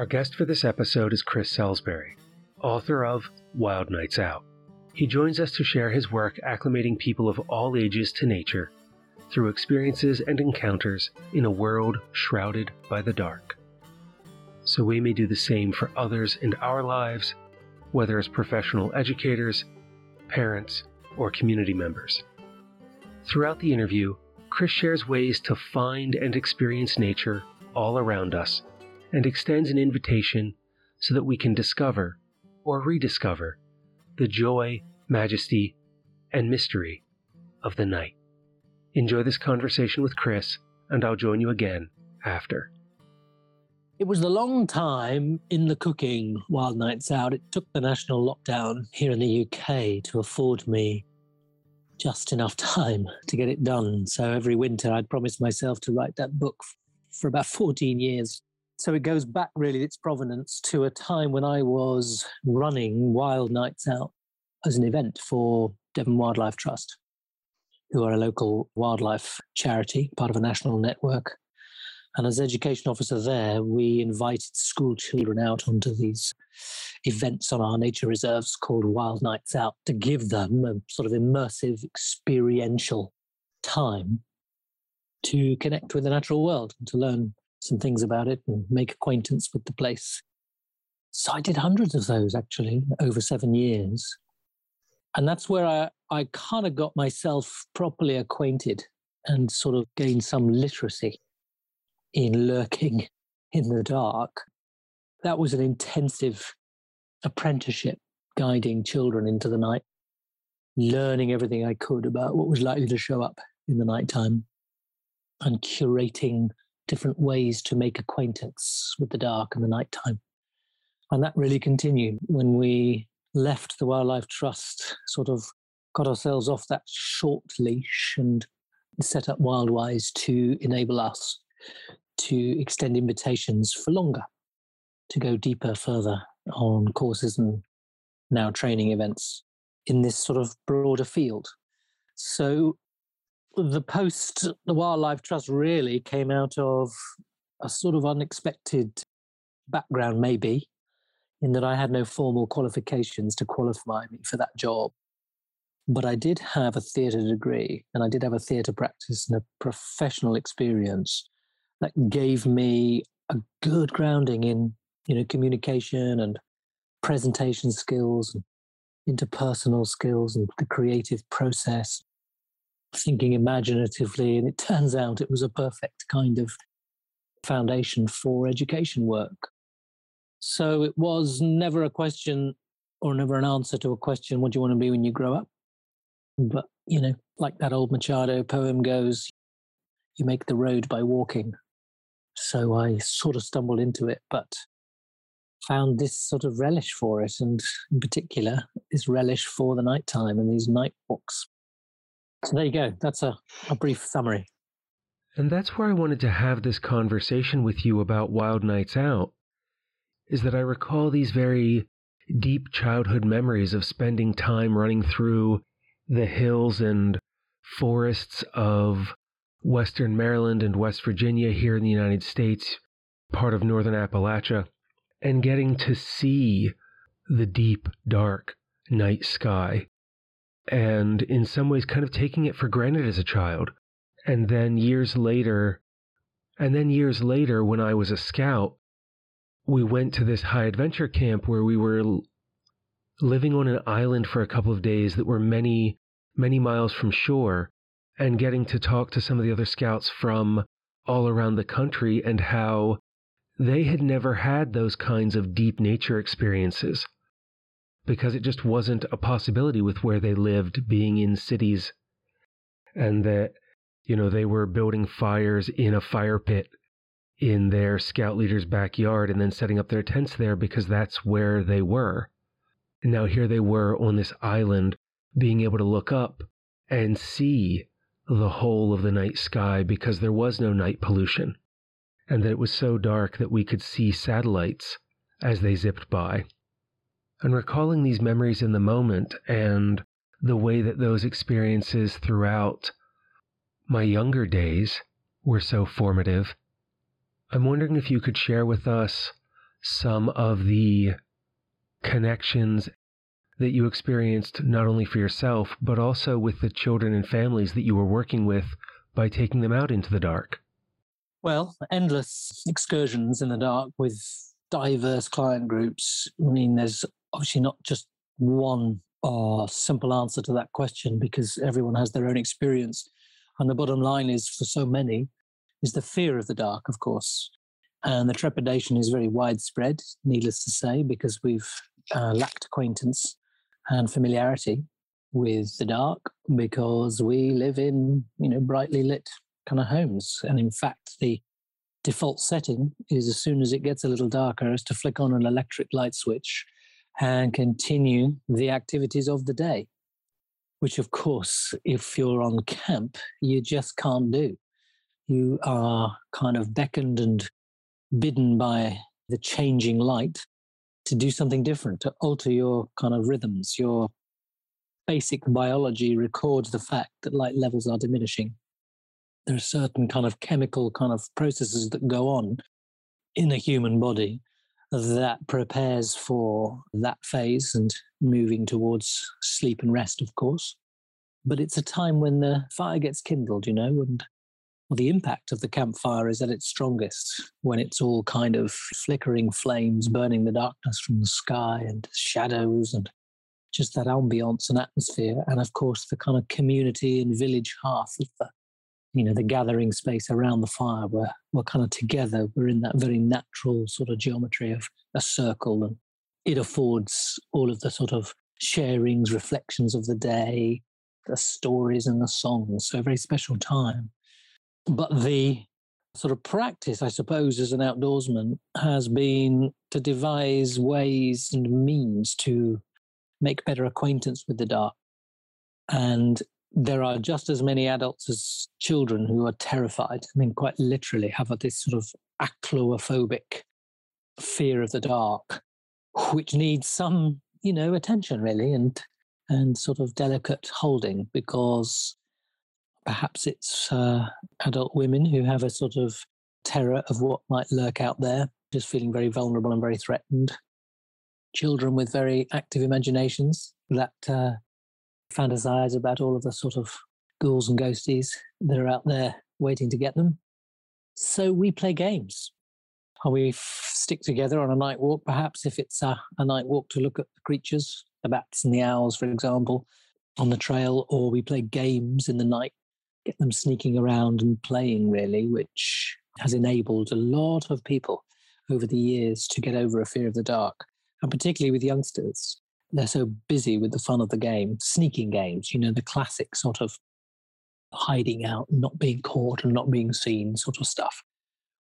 Our guest for this episode is Chris Salisbury, author of Wild Nights Out. He joins us to share his work acclimating people of all ages to nature through experiences and encounters in a world shrouded by the dark. So we may do the same for others in our lives, whether as professional educators, parents, or community members. Throughout the interview, Chris shares ways to find and experience nature all around us and extends an invitation so that we can discover or rediscover the joy, majesty, and mystery of the night. Enjoy this conversation with Chris, and I'll join you again after. It was a long time in the cooking Wild Nights Out. It took the national lockdown here in the UK to afford me just enough time to get it done. So every winter I'd promised myself to write that book for about 14 years. So it goes back really, its provenance to a time when I was running Wild Nights Out as an event for Devon Wildlife Trust, who are a local wildlife charity, part of a national network. And as education officer there, we invited school children out onto these events on our nature reserves called Wild Nights Out to give them a sort of immersive, experiential time to connect with the natural world and to learn some things about it and make acquaintance with the place. So I did hundreds of those actually over seven years. And that's where I, I kind of got myself properly acquainted and sort of gained some literacy in lurking in the dark. That was an intensive apprenticeship guiding children into the night, learning everything I could about what was likely to show up in the nighttime and curating different ways to make acquaintance with the dark and the nighttime. And that really continued when we left the Wildlife Trust, sort of got ourselves off that short leash and set up Wildwise to enable us to extend invitations for longer, to go deeper, further on courses and now training events in this sort of broader field. So the post the wildlife trust really came out of a sort of unexpected background maybe in that i had no formal qualifications to qualify me for that job. But i did have a theatre degree and i did have a theatre practice and a professional experience that gave me a good grounding in you know communication and presentation skills and interpersonal skills and the creative process thinking imaginatively. And it turns out it was a perfect kind of foundation for education work. So it was never a question or never an answer to a question, what do you want to be when you grow up? But, you know, like that old Machado poem goes, you make the road by walking. So I sort of stumbled into it, but found this sort of relish for it. And in particular, this relish for the nighttime and these night walks. So there you go. That's a, a brief summary. And that's where I wanted to have this conversation with you about Wild Nights Out. Is that I recall these very deep childhood memories of spending time running through the hills and forests of Western Maryland and West Virginia here in the United States, part of Northern Appalachia, and getting to see the deep, dark night sky and in some ways kind of taking it for granted as a child. And then years later, and then years later, when I was a scout, we went to this high adventure camp where we were living on an island for a couple of days that were many, many miles from shore and getting to talk to some of the other scouts from all around the country and how they had never had those kinds of deep nature experiences because it just wasn't a possibility with where they lived being in cities. And that you know they were building fires in a fire pit in their scout leader's backyard and then setting up their tents there because that's where they were. And now here they were on this island being able to look up and see the whole of the night sky because there was no night pollution and that it was so dark that we could see satellites as they zipped by and recalling these memories in the moment and the way that those experiences throughout my younger days were so formative, I'm wondering if you could share with us some of the connections that you experienced not only for yourself, but also with the children and families that you were working with by taking them out into the dark? Well, endless excursions in the dark with diverse client groups. I mean, there's obviously not just one uh, simple answer to that question because everyone has their own experience. And the bottom line is for so many is the fear of the dark, of course. And the trepidation is very widespread, needless to say, because we've uh, lacked acquaintance and familiarity with the dark because we live in, you know, brightly lit kind of homes. And in fact, the default setting is as soon as it gets a little darker is to flick on an electric light switch and continue the activities of the day, which, of course, if you're on camp, you just can't do. You are kind of beckoned and bidden by the changing light to do something different, to alter your kind of rhythms. Your basic biology records the fact that light levels are diminishing. There are certain kind of chemical kind of processes that go on in a human body that prepares for that phase and moving towards sleep and rest, of course. But it's a time when the fire gets kindled, you know, and the impact of the campfire is at its strongest when it's all kind of flickering flames burning the darkness from the sky and shadows and just that ambience and atmosphere. And of course, the kind of community and village hearth of the you know the gathering space around the fire where we're kind of together we're in that very natural sort of geometry of a circle and it affords all of the sort of sharings reflections of the day the stories and the songs so a very special time. But the sort of practice i suppose as an outdoorsman has been to devise ways and means to make better acquaintance with the dark. And there are just as many adults as children who are terrified. I mean, quite literally, have this sort of achlophobic fear of the dark, which needs some, you know, attention really, and and sort of delicate holding because perhaps it's uh, adult women who have a sort of terror of what might lurk out there, just feeling very vulnerable and very threatened. Children with very active imaginations that uh, fantasize about all of the sort of ghouls and ghosties that are out there waiting to get them. So we play games. Or we f- stick together on a night walk, perhaps if it's a, a night walk to look at the creatures, the bats and the owls, for example, on the trail, or we play games in the night, get them sneaking around and playing, really, which has enabled a lot of people over the years to get over a fear of the dark, and particularly with youngsters they're so busy with the fun of the game, sneaking games, you know, the classic sort of hiding out, not being caught and not being seen sort of stuff,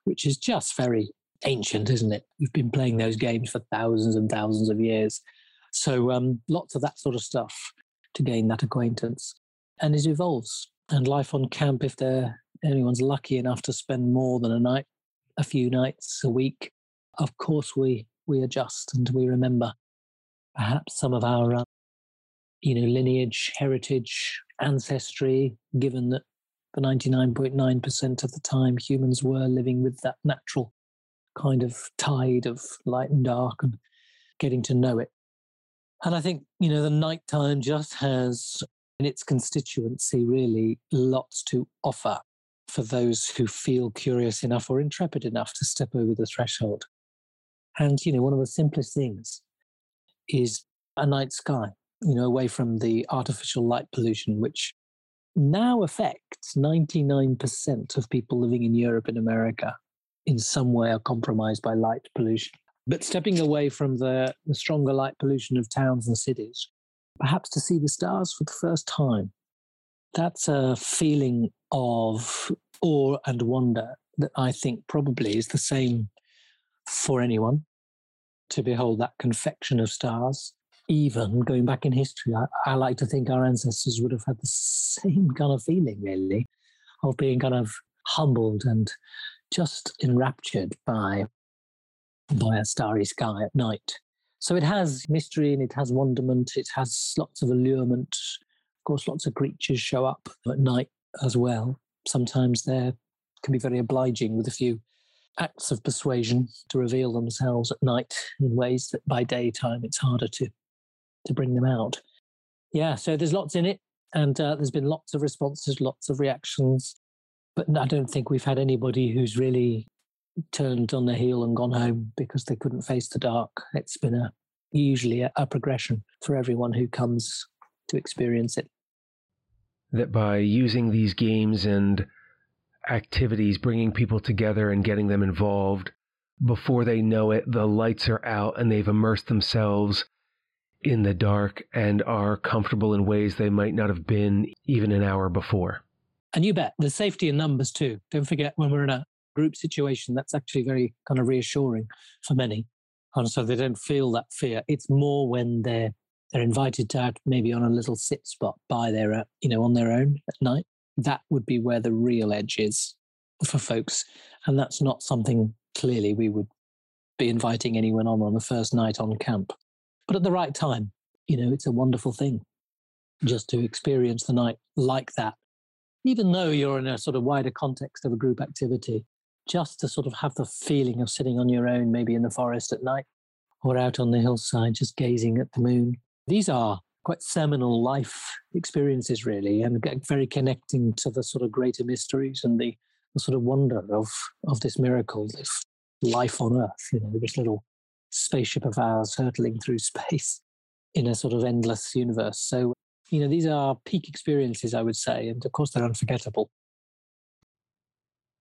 which is just very ancient, isn't it? We've been playing those games for thousands and thousands of years. So um, lots of that sort of stuff to gain that acquaintance. And it evolves. And life on camp, if they're anyone's lucky enough to spend more than a night, a few nights a week, of course we we adjust and we remember perhaps some of our, uh, you know, lineage, heritage, ancestry, given that for 99.9% of the time humans were living with that natural kind of tide of light and dark and getting to know it. And I think, you know, the nighttime just has in its constituency really lots to offer for those who feel curious enough or intrepid enough to step over the threshold. And, you know, one of the simplest things is a night sky, you know, away from the artificial light pollution, which now affects 99% of people living in Europe and America in some way are compromised by light pollution. But stepping away from the, the stronger light pollution of towns and cities, perhaps to see the stars for the first time, that's a feeling of awe and wonder that I think probably is the same for anyone to behold that confection of stars. Even going back in history, I, I like to think our ancestors would have had the same kind of feeling, really, of being kind of humbled and just enraptured by by a starry sky at night. So it has mystery and it has wonderment. It has lots of allurement. Of course, lots of creatures show up at night as well. Sometimes they can be very obliging with a few acts of persuasion to reveal themselves at night in ways that by daytime it's harder to to bring them out. Yeah, so there's lots in it, and uh, there's been lots of responses, lots of reactions, but I don't think we've had anybody who's really turned on their heel and gone home because they couldn't face the dark. It's been a usually a, a progression for everyone who comes to experience it. That by using these games and activities, bringing people together and getting them involved, before they know it, the lights are out and they've immersed themselves in the dark and are comfortable in ways they might not have been even an hour before. And you bet there's safety in numbers too. Don't forget when we're in a group situation, that's actually very kind of reassuring for many. And so they don't feel that fear. It's more when they're they're invited to maybe on a little sit spot by their uh, you know on their own at night. That would be where the real edge is for folks, and that's not something clearly we would be inviting anyone on on the first night on camp but at the right time. You know, it's a wonderful thing just to experience the night like that. Even though you're in a sort of wider context of a group activity, just to sort of have the feeling of sitting on your own, maybe in the forest at night or out on the hillside, just gazing at the moon. These are quite seminal life experiences, really, and very connecting to the sort of greater mysteries and the, the sort of wonder of, of this miracle, this life on earth, you know, this little spaceship of ours hurtling through space in a sort of endless universe. So, you know, these are peak experiences, I would say, and of course they're unforgettable.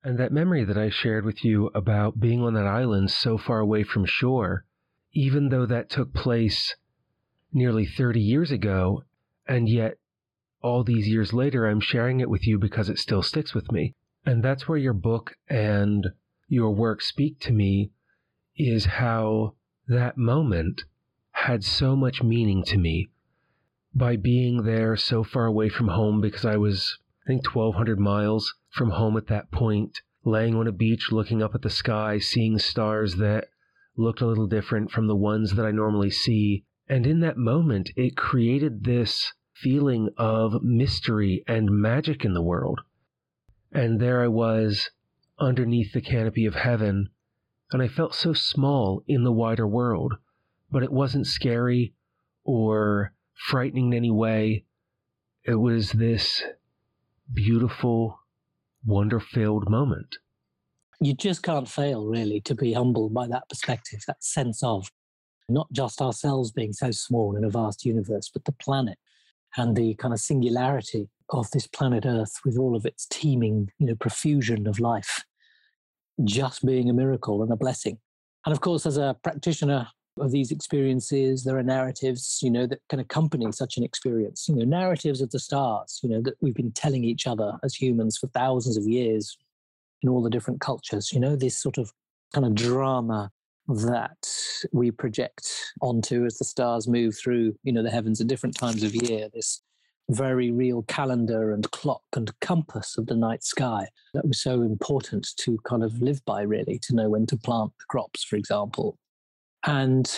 And that memory that I shared with you about being on that island so far away from shore, even though that took place nearly 30 years ago, and yet all these years later, I'm sharing it with you because it still sticks with me. And that's where your book and your work speak to me is how that moment had so much meaning to me. By being there so far away from home, because I was, I think, 1,200 miles from home at that point, laying on a beach, looking up at the sky, seeing stars that looked a little different from the ones that I normally see. And in that moment, it created this feeling of mystery and magic in the world. And there I was underneath the canopy of heaven, and I felt so small in the wider world. But it wasn't scary or frightening in any way. It was this beautiful, wonder filled moment. You just can't fail, really, to be humbled by that perspective, that sense of not just ourselves being so small in a vast universe, but the planet and the kind of singularity of this planet Earth with all of its teeming, you know, profusion of life just being a miracle and a blessing. And of course, as a practitioner of these experiences, there are narratives, you know, that can accompany such an experience. You know, narratives of the stars, you know, that we've been telling each other as humans for thousands of years in all the different cultures. You know, this sort of kind of drama that we project onto as the stars move through, you know, the heavens at different times of year. This very real calendar and clock and compass of the night sky that was so important to kind of live by, really, to know when to plant the crops, for example. And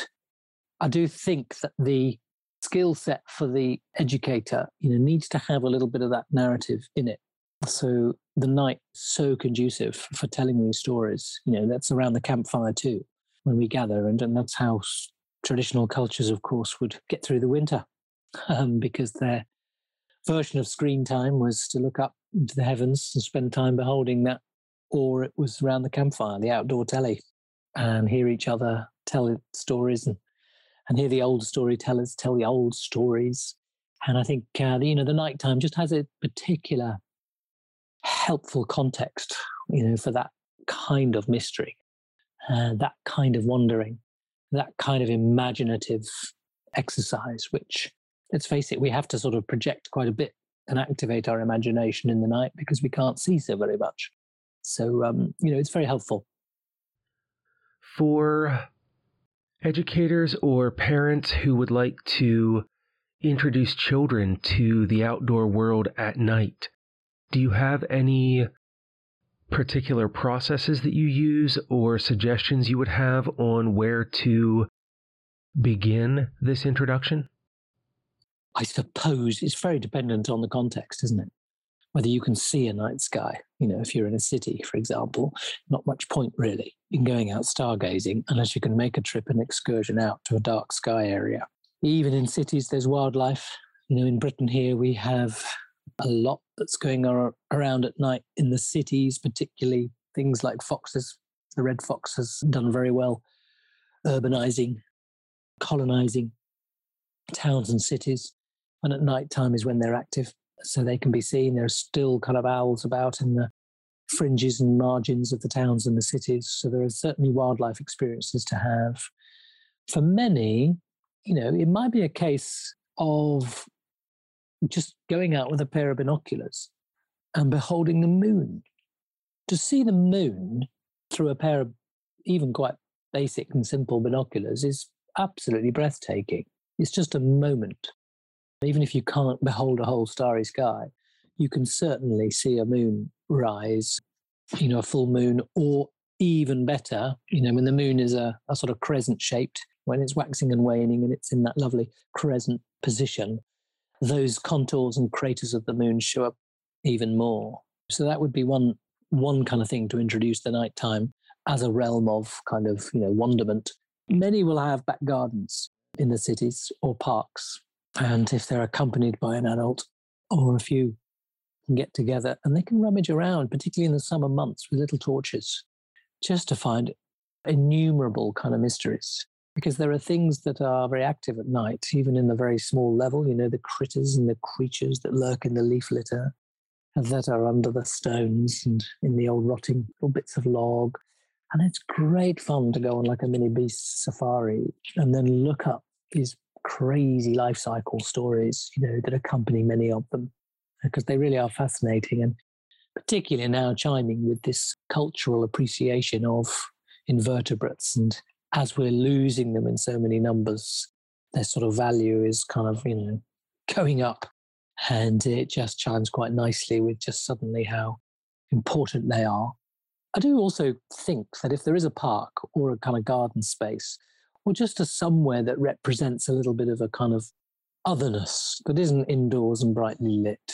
I do think that the skill set for the educator, you know, needs to have a little bit of that narrative in it. So the night so conducive for telling these stories. You know, that's around the campfire too, when we gather, and, and that's how traditional cultures, of course, would get through the winter um, because they're version of screen time was to look up into the heavens and spend time beholding that, or it was around the campfire, the outdoor telly, and hear each other tell stories and, and hear the old storytellers tell the old stories. And I think, uh, you know, the nighttime just has a particular helpful context, you know, for that kind of mystery, uh, that kind of wandering, that kind of imaginative exercise, which let's face it, we have to sort of project quite a bit and activate our imagination in the night because we can't see so very much. So, um, you know, it's very helpful. For educators or parents who would like to introduce children to the outdoor world at night, do you have any particular processes that you use or suggestions you would have on where to begin this introduction? I suppose it's very dependent on the context, isn't it? whether you can see a night sky. You know, if you're in a city, for example, not much point really in going out stargazing unless you can make a trip, an excursion out to a dark sky area. Even in cities, there's wildlife. You know, in Britain here, we have a lot that's going around at night in the cities, particularly things like foxes. The red fox has done very well urbanizing, colonizing towns and cities. And at night time is when they're active so they can be seen. There are still kind of owls about in the fringes and margins of the towns and the cities. So there are certainly wildlife experiences to have. For many, you know, it might be a case of just going out with a pair of binoculars and beholding the moon. To see the moon through a pair of even quite basic and simple binoculars is absolutely breathtaking. It's just a moment. Even if you can't behold a whole starry sky, you can certainly see a moon rise, you know, a full moon, or even better, you know, when the moon is a, a sort of crescent shaped, when it's waxing and waning and it's in that lovely crescent position, those contours and craters of the moon show up even more. So that would be one one kind of thing to introduce the nighttime as a realm of kind of you know wonderment. Many will have back gardens in the cities or parks and if they're accompanied by an adult or a few can get together and they can rummage around, particularly in the summer months with little torches, just to find innumerable kind of mysteries. Because there are things that are very active at night, even in the very small level, you know, the critters and the creatures that lurk in the leaf litter that are under the stones and in the old rotting little bits of log. And it's great fun to go on like a mini beast safari and then look up these crazy life cycle stories, you know, that accompany many of them because they really are fascinating and particularly now chiming with this cultural appreciation of invertebrates and as we're losing them in so many numbers their sort of value is kind of you know going up and it just chimes quite nicely with just suddenly how important they are i do also think that if there is a park or a kind of garden space or just a somewhere that represents a little bit of a kind of otherness that isn't indoors and brightly lit.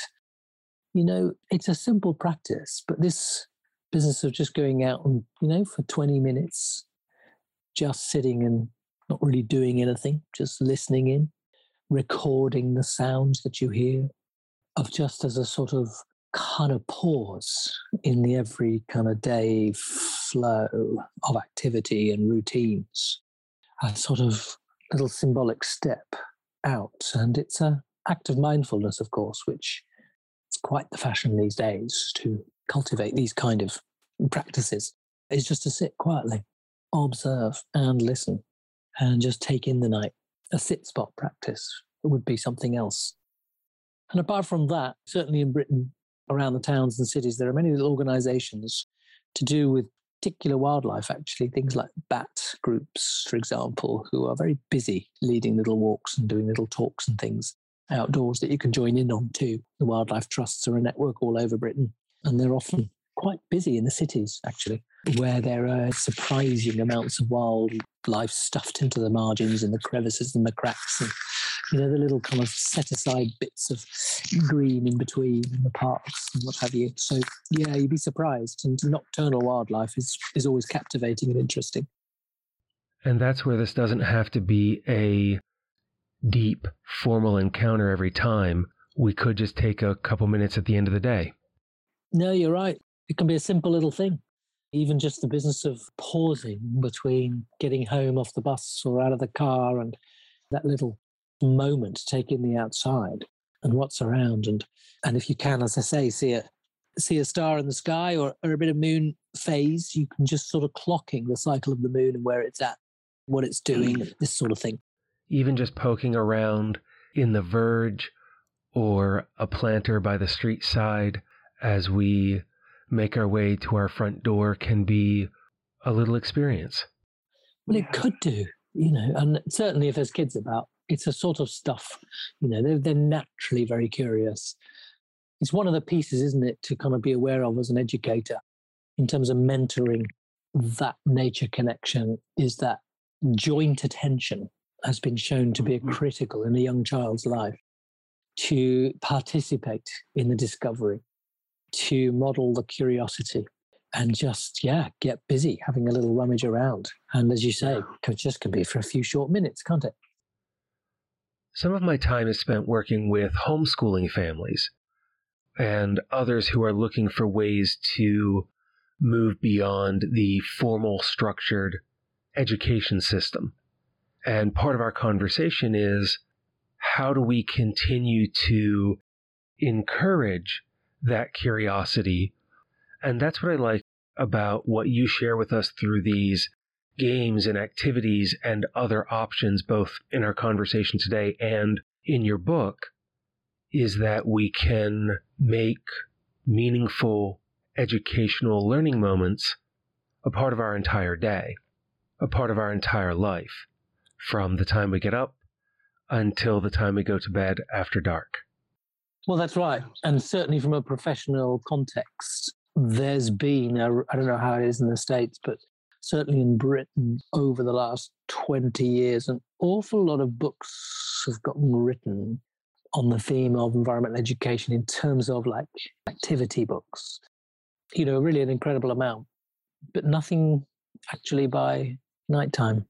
You know, it's a simple practice, but this business of just going out and, you know, for 20 minutes, just sitting and not really doing anything, just listening in, recording the sounds that you hear, of just as a sort of kind of pause in the every kind of day flow of activity and routines a sort of little symbolic step out. And it's an act of mindfulness, of course, which is quite the fashion these days to cultivate these kind of practices. Is just to sit quietly, observe and listen, and just take in the night. A sit spot practice would be something else. And apart from that, certainly in Britain, around the towns and cities, there are many little organizations to do with particular wildlife, actually, things like bat groups, for example, who are very busy leading little walks and doing little talks and things outdoors that you can join in on too. The wildlife trusts are a network all over Britain, and they're often quite busy in the cities, actually, where there are surprising amounts of wildlife stuffed into the margins and the crevices and the cracks and you know, the little kind of set aside bits of green in between the parks and what have you. So yeah, you'd be surprised. And nocturnal wildlife is is always captivating and interesting. And that's where this doesn't have to be a deep formal encounter every time. We could just take a couple minutes at the end of the day. No, you're right. It can be a simple little thing. Even just the business of pausing between getting home off the bus or out of the car and that little moment to take in the outside and what's around and and if you can as i say see a see a star in the sky or, or a bit of moon phase you can just sort of clocking the cycle of the moon and where it's at what it's doing mm. this sort of thing even just poking around in the verge or a planter by the street side as we make our way to our front door can be a little experience well it could do you know and certainly if there's kids about it's a sort of stuff, you know, they're, they're naturally very curious. It's one of the pieces, isn't it, to kind of be aware of as an educator in terms of mentoring that nature connection is that joint attention has been shown to be mm-hmm. critical in a young child's life to participate in the discovery to model the curiosity and just, yeah, get busy having a little rummage around. And as you say, it just can be for a few short minutes, can't it? Some of my time is spent working with homeschooling families and others who are looking for ways to move beyond the formal structured education system. And part of our conversation is how do we continue to encourage that curiosity? And that's what I like about what you share with us through these games and activities and other options, both in our conversation today and in your book, is that we can make meaningful educational learning moments a part of our entire day, a part of our entire life, from the time we get up until the time we go to bed after dark. Well, that's right. And certainly from a professional context, there's been, I don't know how it is in the States, but certainly in Britain over the last 20 years, an awful lot of books have gotten written on the theme of environmental education in terms of like activity books. You know, really an incredible amount, but nothing actually by nighttime.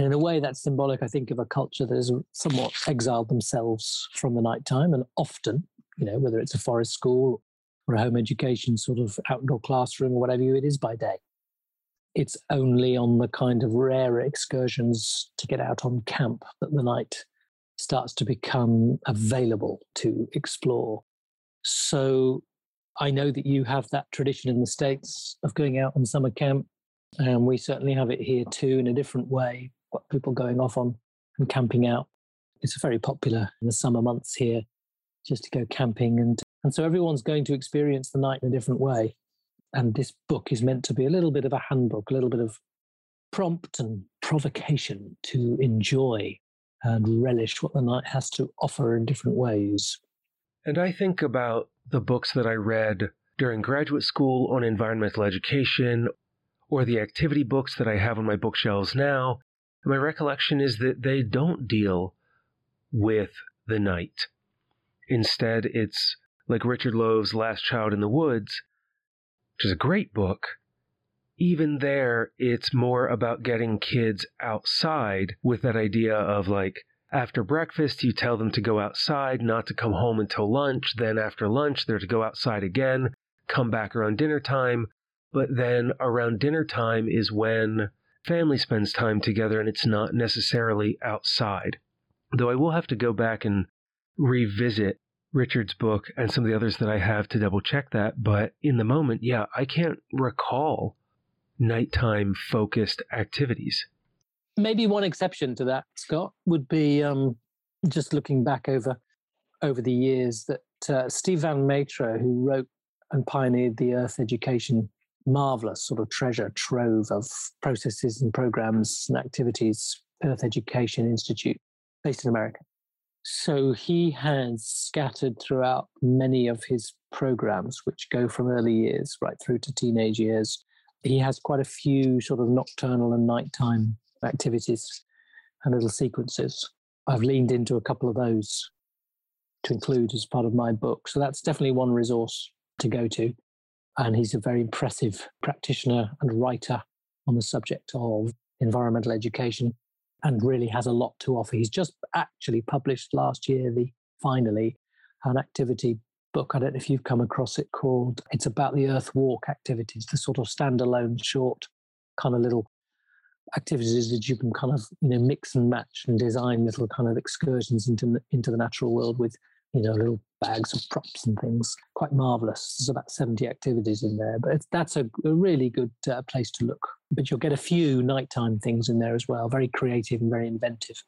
And in a way, that's symbolic, I think, of a culture that has somewhat exiled themselves from the nighttime. And often, you know, whether it's a forest school or a home education sort of outdoor classroom or whatever it is by day, it's only on the kind of rare excursions to get out on camp that the night starts to become available to explore. So I know that you have that tradition in the States of going out on summer camp, and we certainly have it here too in a different way. People going off on and camping out. It's very popular in the summer months here just to go camping and and so everyone's going to experience the night in a different way. And this book is meant to be a little bit of a handbook, a little bit of prompt and provocation to enjoy and relish what the night has to offer in different ways. And I think about the books that I read during graduate school on environmental education or the activity books that I have on my bookshelves now. My recollection is that they don't deal with the night. Instead, it's like Richard Louv's Last Child in the Woods, which is a great book, even there, it's more about getting kids outside with that idea of like, after breakfast, you tell them to go outside, not to come home until lunch. Then after lunch, they're to go outside again, come back around dinner time. But then around dinner time is when family spends time together and it's not necessarily outside. Though I will have to go back and revisit Richard's book and some of the others that I have to double check that. But in the moment, yeah, I can't recall nighttime focused activities. Maybe one exception to that, Scott, would be um, just looking back over over the years that uh, Steve Van Matre, who wrote and pioneered the Earth Education marvelous sort of treasure trove of processes and programs and activities, Earth Education Institute, based in America. So he has scattered throughout many of his programs, which go from early years right through to teenage years, he has quite a few sort of nocturnal and nighttime activities and little sequences. I've leaned into a couple of those to include as part of my book. So that's definitely one resource to go to. And he's a very impressive practitioner and writer on the subject of environmental education and really has a lot to offer. He's just actually published last year the finally an activity book. I don't know if you've come across it called, it's about the Earth Walk activities, the sort of standalone, short, kind of little activities that you can kind of, you know, mix and match and design little kind of excursions into, into the natural world with, you know, little bags of props and things. Quite marvelous. There's about 70 activities in there, but that's a, a really good uh, place to look. But you'll get a few nighttime things in there as well, very creative and very inventive.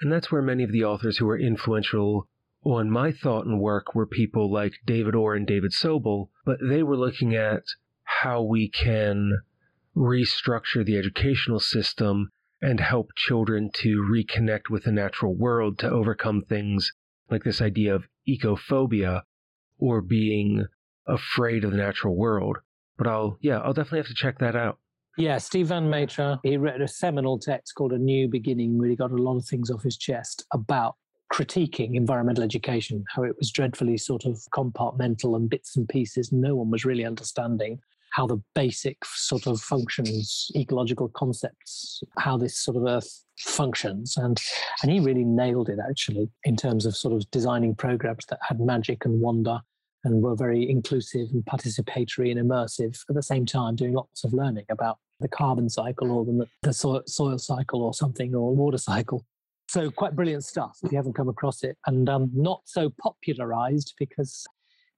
And that's where many of the authors who were influential on my thought and work were people like David Orr and David Sobel, but they were looking at how we can restructure the educational system and help children to reconnect with the natural world to overcome things like this idea of ecophobia or being afraid of the natural world. But I'll, yeah, I'll definitely have to check that out. Yeah, Steve Van Matre, he wrote a seminal text called A New Beginning, where he got a lot of things off his chest about critiquing environmental education, how it was dreadfully sort of compartmental and bits and pieces. No one was really understanding how the basic sort of functions, ecological concepts, how this sort of earth functions. And and he really nailed it actually in terms of sort of designing programs that had magic and wonder and were very inclusive and participatory and immersive at the same time doing lots of learning about the carbon cycle or the, the soil, cycle or something or water cycle so quite brilliant stuff if you haven't come across it, and um, not so popularized because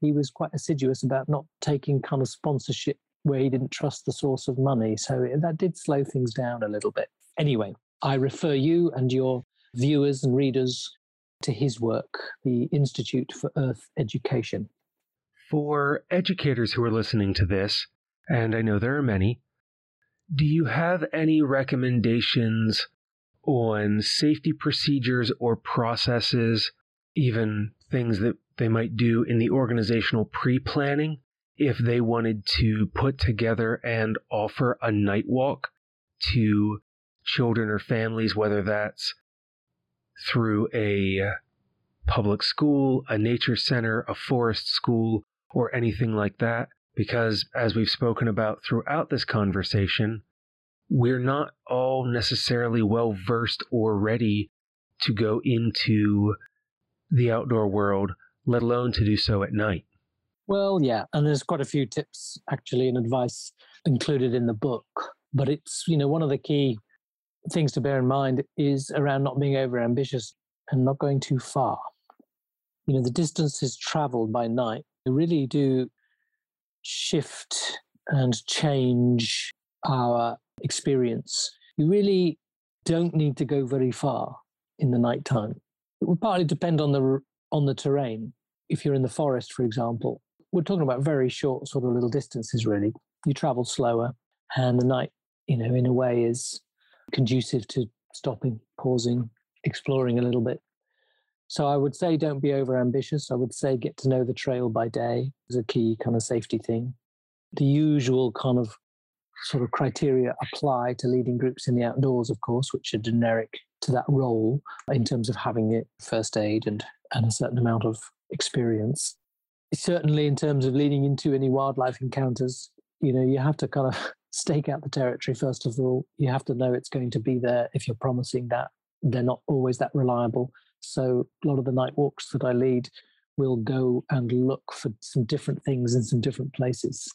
he was quite assiduous about not taking kind of sponsorship where he didn't trust the source of money. So eh, that did slow things down a little bit. Anyway, I refer you and your viewers and readers to his work, the Institute for Earth Education. For educators who are listening to this, and I know there are many, do you have any recommendations on safety procedures or processes, even things that they might do in the organizational pre planning if they wanted to put together and offer a night walk to children or families, whether that's through a public school, a nature center, a forest school, or anything like that. Because as we've spoken about throughout this conversation, we're not all necessarily well versed or ready to go into the outdoor world, let alone to do so at night. Well, yeah, and there's quite a few tips actually and advice included in the book, but it's, you know, one of the key things to bear in mind is around not being over ambitious and not going too far. You know, the distances traveled by night really do shift and change our experience, you really don't need to go very far in the nighttime. It would partly depend on the on the terrain. If you're in the forest, for example, we're talking about very short, sort of little distances. Really, you travel slower, and the night, you know, in a way, is conducive to stopping, pausing, exploring a little bit. So I would say don't be over ambitious. I would say get to know the trail by day is a key kind of safety thing. The usual kind of sort of criteria apply to leading groups in the outdoors, of course, which are generic to that role in terms of having it first aid and, and a certain amount of experience. Certainly, in terms of leading into any wildlife encounters, you know, you have to kind of stake out the territory first of all. You have to know it's going to be there if you're promising that. They're not always that reliable. So, a lot of the night walks that I lead will go and look for some different things in some different places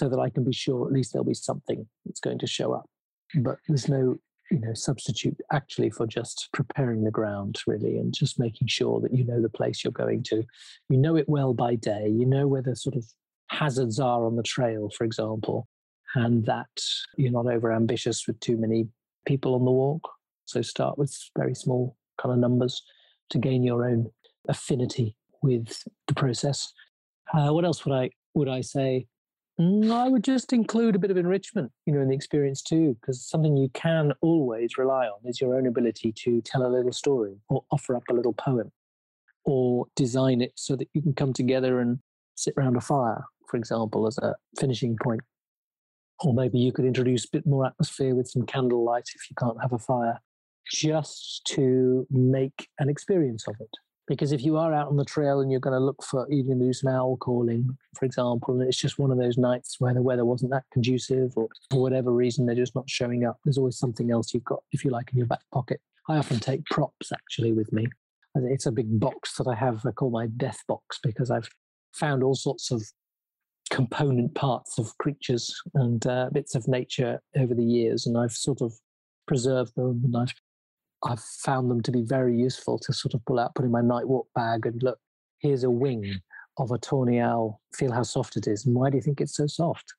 so that I can be sure at least there'll be something that's going to show up. But there's no, you know, substitute actually for just preparing the ground really and just making sure that you know the place you're going to. You know it well by day. You know where the sort of hazards are on the trail, for example, and that you're not over ambitious with too many people on the walk. So start with very small kind of numbers to gain your own affinity with the process. Uh, what else would I would I say? Mm, I would just include a bit of enrichment, you know, in the experience too, because something you can always rely on is your own ability to tell a little story or offer up a little poem or design it so that you can come together and sit around a fire, for example, as a finishing point. Or maybe you could introduce a bit more atmosphere with some candlelight if you can't have a fire, just to make an experience of it. Because if you are out on the trail and you're going to look for, you're do some owl calling, for example, and it's just one of those nights where the weather wasn't that conducive or for whatever reason they're just not showing up, there's always something else you've got, if you like, in your back pocket. I often take props actually with me. It's a big box that I have, I call my death box because I've found all sorts of component parts of creatures and uh, bits of nature over the years, and I've sort of preserved them and I've I've found them to be very useful to sort of pull out, put in my night walk bag and look, here's a wing of a tawny owl. Feel how soft it is. And why do you think it's so soft?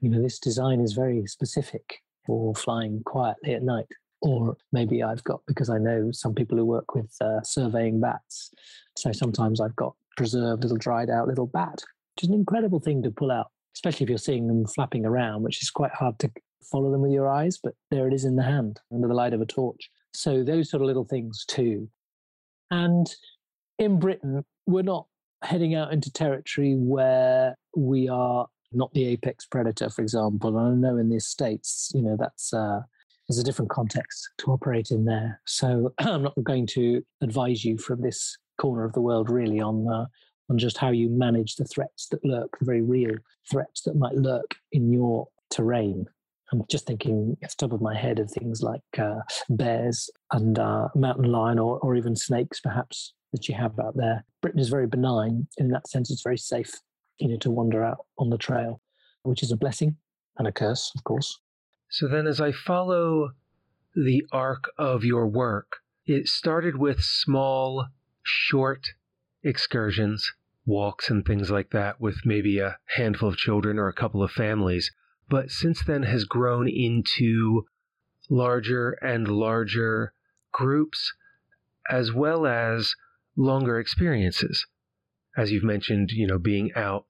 You know, this design is very specific for flying quietly at night. Or maybe I've got, because I know some people who work with uh, surveying bats. So sometimes I've got preserved little dried out little bat, which is an incredible thing to pull out, especially if you're seeing them flapping around, which is quite hard to follow them with your eyes, but there it is in the hand under the light of a torch. So those sort of little things too. And in Britain, we're not heading out into territory where we are not the apex predator, for example. And I know in the States, you know, that's uh, there's a different context to operate in there. So I'm not going to advise you from this corner of the world really on uh, on just how you manage the threats that lurk, the very real threats that might lurk in your terrain. I'm just thinking off the top of my head of things like uh, bears and uh, mountain lion or, or even snakes, perhaps, that you have out there. Britain is very benign. In that sense, it's very safe, you know, to wander out on the trail, which is a blessing and a curse, of course. So then, as I follow the arc of your work, it started with small, short excursions, walks, and things like that with maybe a handful of children or a couple of families, but since then has grown into larger and larger groups as well as longer experiences. As you've mentioned, you know, being out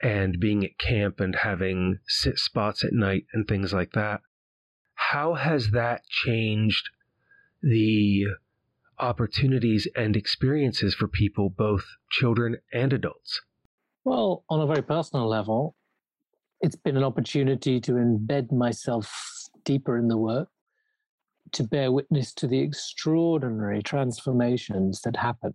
and being at camp and having sit spots at night and things like that. How has that changed the opportunities and experiences for people, both children and adults? Well, on a very personal level, it's been an opportunity to embed myself deeper in the work, to bear witness to the extraordinary transformations that happen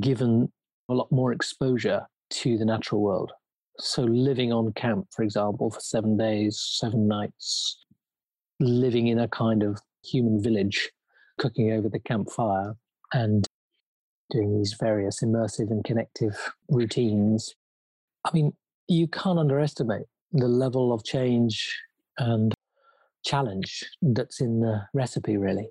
given a lot more exposure to the natural world. So, living on camp, for example, for seven days, seven nights, living in a kind of human village, cooking over the campfire, and doing these various immersive and connective routines. I mean, you can't underestimate the level of change and challenge that's in the recipe, really,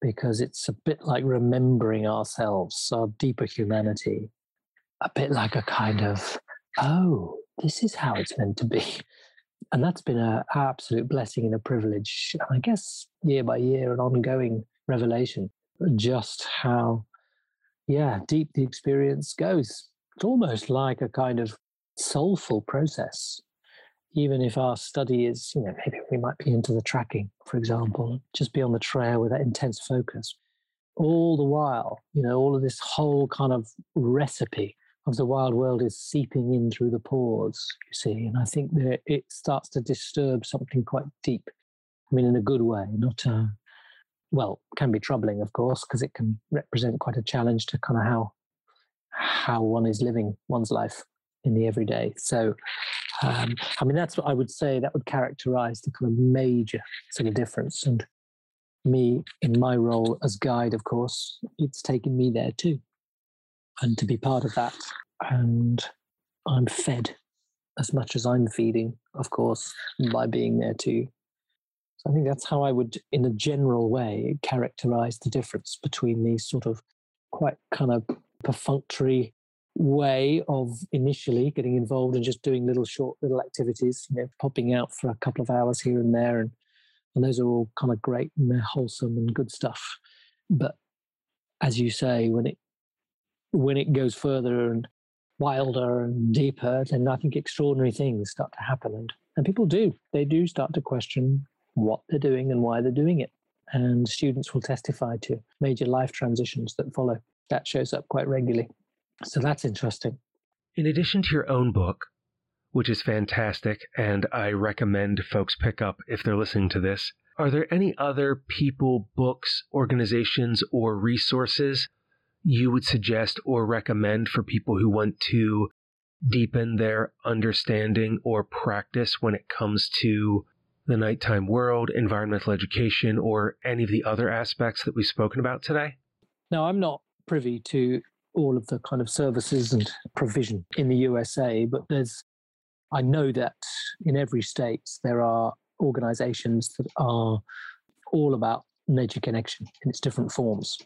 because it's a bit like remembering ourselves, our deeper humanity, a bit like a kind of, oh, this is how it's meant to be. And that's been an absolute blessing and a privilege. I guess year by year, an ongoing revelation, just how, yeah, deep the experience goes. It's almost like a kind of soulful process even if our study is, you know, maybe we might be into the tracking, for example, just be on the trail with that intense focus. All the while, you know, all of this whole kind of recipe of the wild world is seeping in through the pores, you see. And I think that it starts to disturb something quite deep. I mean, in a good way, not, uh, well, can be troubling, of course, because it can represent quite a challenge to kind of how how one is living one's life in the everyday. So um, I mean, that's what I would say that would characterize the kind of major sort of difference. And me, in my role as guide, of course, it's taken me there too. And to be part of that. And I'm fed as much as I'm feeding, of course, by being there too. So I think that's how I would, in a general way, characterize the difference between these sort of quite kind of perfunctory way of initially getting involved and just doing little short little activities, you know, popping out for a couple of hours here and there. And, and those are all kind of great and they're wholesome and good stuff. But as you say, when it when it goes further and wilder and deeper, then I think extraordinary things start to happen. And, and people do. They do start to question what they're doing and why they're doing it. And students will testify to major life transitions that follow. That shows up quite regularly. So that's interesting. In addition to your own book, which is fantastic, and I recommend folks pick up if they're listening to this, are there any other people, books, organizations, or resources you would suggest or recommend for people who want to deepen their understanding or practice when it comes to the nighttime world, environmental education, or any of the other aspects that we've spoken about today? Now, I'm not privy to all of the kind of services and provision in the USA, but there's, I know that in every state there are organizations that are all about nature connection in its different forms.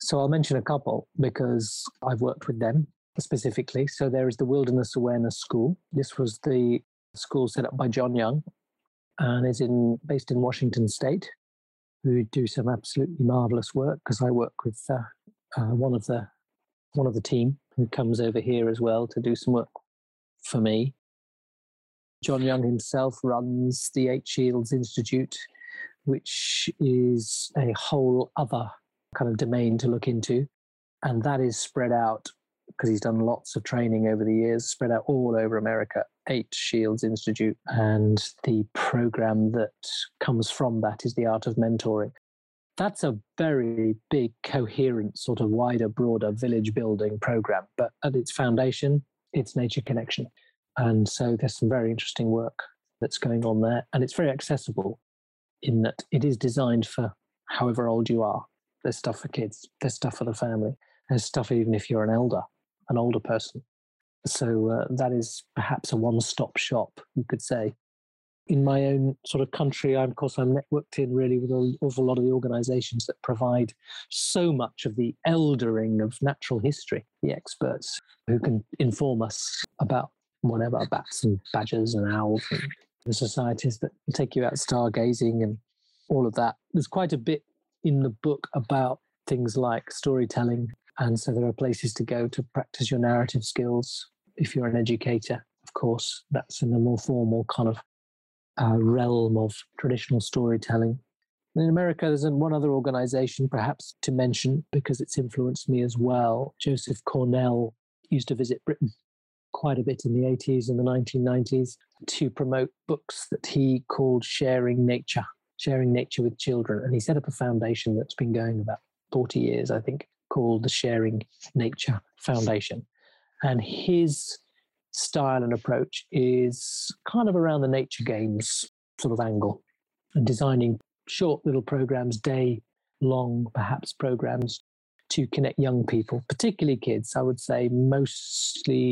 So I'll mention a couple because I've worked with them specifically. So there is the Wilderness Awareness School. This was the school set up by John Young and is in based in Washington State, who do some absolutely marvelous work because I work with uh, uh, one of the one of the team who comes over here as well to do some work for me. John Young himself runs the Eight Shields Institute, which is a whole other kind of domain to look into. And that is spread out because he's done lots of training over the years, spread out all over America. Eight Shields Institute, and the program that comes from that is the Art of Mentoring. That's a very big, coherent, sort of wider, broader village building program. But at its foundation, it's nature connection. And so there's some very interesting work that's going on there. And it's very accessible in that it is designed for however old you are. There's stuff for kids, there's stuff for the family, there's stuff even if you're an elder, an older person. So uh, that is perhaps a one stop shop, you could say. In my own sort of country, I'm, of course, I'm networked in really with an awful lot of the organizations that provide so much of the eldering of natural history, the experts who can inform us about whatever bats and badgers and owls and the societies that take you out stargazing and all of that. There's quite a bit in the book about things like storytelling. And so there are places to go to practice your narrative skills. If you're an educator, of course, that's in the more formal kind of uh, realm of traditional storytelling. In America, there's one other organization, perhaps to mention, because it's influenced me as well. Joseph Cornell used to visit Britain quite a bit in the 80s and the 1990s to promote books that he called Sharing Nature, Sharing Nature with Children. And he set up a foundation that's been going about 40 years, I think, called the Sharing Nature Foundation. And his style and approach is kind of around the nature games sort of angle and designing short little programs, day long perhaps programs to connect young people, particularly kids. I would say mostly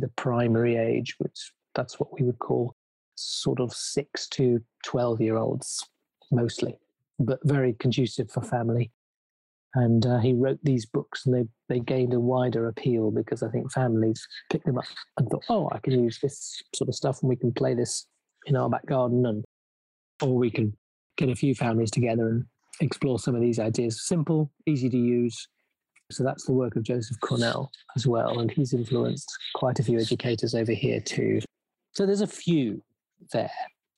the primary age, which that's what we would call sort of six to 12 year olds, mostly, but very conducive for family. And uh, he wrote these books and they, they gained a wider appeal because I think families picked them up and thought, oh, I can use this sort of stuff and we can play this in our back garden and or we can get a few families together and explore some of these ideas. Simple, easy to use. So that's the work of Joseph Cornell as well. And he's influenced quite a few educators over here too. So there's a few there,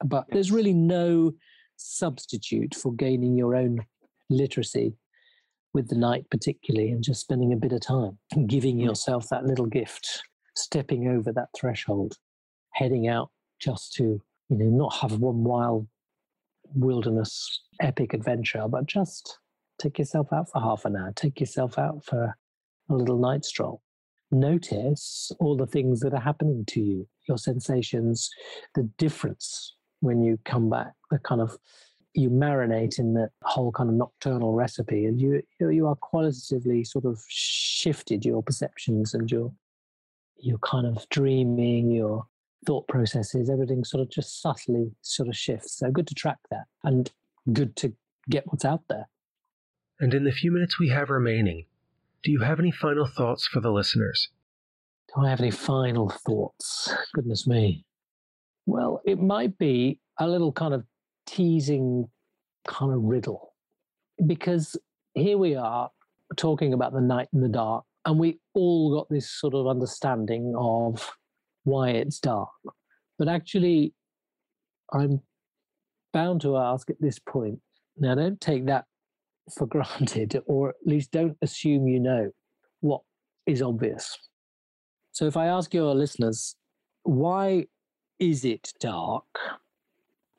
but there's really no substitute for gaining your own literacy with the night, particularly, and just spending a bit of time giving mm. yourself that little gift, stepping over that threshold, heading out just to, you know, not have one wild wilderness epic adventure, but just take yourself out for half an hour, take yourself out for a little night stroll. Notice all the things that are happening to you, your sensations, the difference when you come back, the kind of you marinate in the whole kind of nocturnal recipe and you you are qualitatively sort of shifted your perceptions and your your kind of dreaming your thought processes, everything sort of just subtly sort of shifts. So good to track that and good to get what's out there. And in the few minutes we have remaining, do you have any final thoughts for the listeners? Do I have any final thoughts? Goodness me. Well, it might be a little kind of teasing kind of riddle because here we are talking about the night and the dark, and we all got this sort of understanding of why it's dark. But actually, I'm bound to ask at this point now, don't take that for granted, or at least don't assume you know what is obvious. So, if I ask your listeners, why is it dark?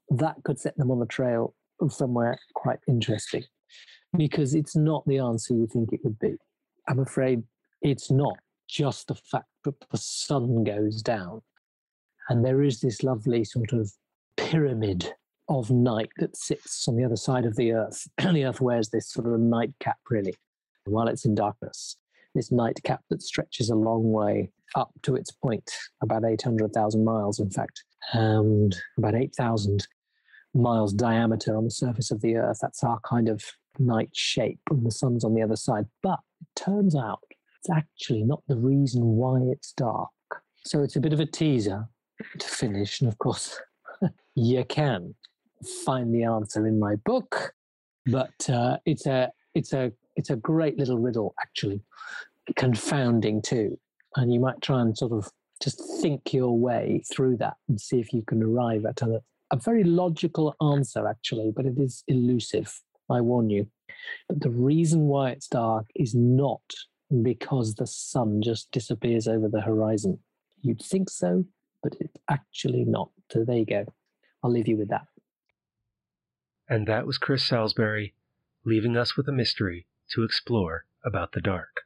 That could set them on the trail of somewhere quite interesting because it's not the answer you think it would be. I'm afraid it's not just the fact that the sun goes down. And there is this lovely sort of pyramid of night that sits on the other side of the earth. the earth wears this sort of nightcap, really, while it's in darkness. This nightcap that stretches a long way up to its point, about 800,000 miles, in fact, and about 8,000 miles diameter on the surface of the earth. That's our kind of night shape, and the sun's on the other side. But it turns out it's actually not the reason why it's dark. So it's a bit of a teaser to finish. And of course, you can find the answer in my book, but uh, it's a it's a it's a great little riddle actually, confounding too. And you might try and sort of just think your way through that and see if you can arrive at a, a very logical answer actually, but it is elusive. I warn you. But the reason why it's dark is not because the sun just disappears over the horizon. You'd think so, but it's actually not. So there you go. I'll leave you with that. And that was Chris Salisbury, leaving us with a mystery to explore about the dark.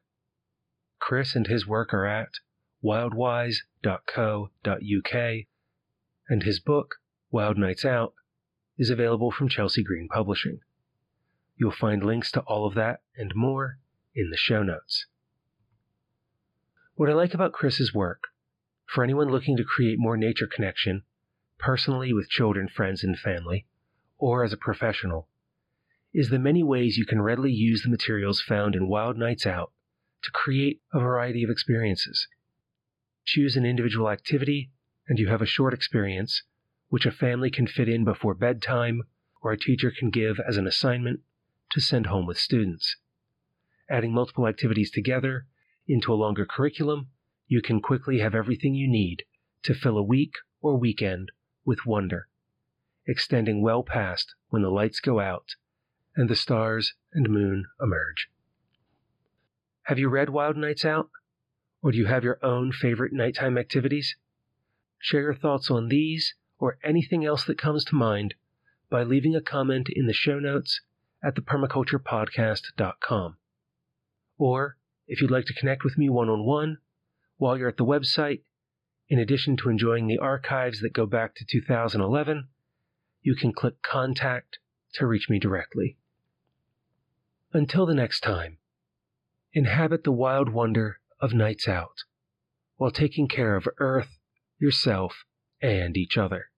Chris and his work are at wildwise.co.uk, and his book, Wild Nights Out, is available from Chelsea Green Publishing. You'll find links to all of that and more in the show notes. What I like about Chris's work, for anyone looking to create more nature connection, personally with children, friends, and family, or as a professional, is the many ways you can readily use the materials found in Wild Nights Out to create a variety of experiences. Choose an individual activity, and you have a short experience, which a family can fit in before bedtime or a teacher can give as an assignment to send home with students. Adding multiple activities together into a longer curriculum, you can quickly have everything you need to fill a week or weekend with wonder, extending well past when the lights go out and the stars and moon emerge. Have you read Wild Nights Out? Or do you have your own favorite nighttime activities? Share your thoughts on these or anything else that comes to mind by leaving a comment in the show notes at thepermaculturepodcast.com. Or if you'd like to connect with me one on one while you're at the website, in addition to enjoying the archives that go back to 2011, you can click Contact to reach me directly. Until the next time, inhabit the wild wonder of nights out while taking care of Earth, yourself, and each other.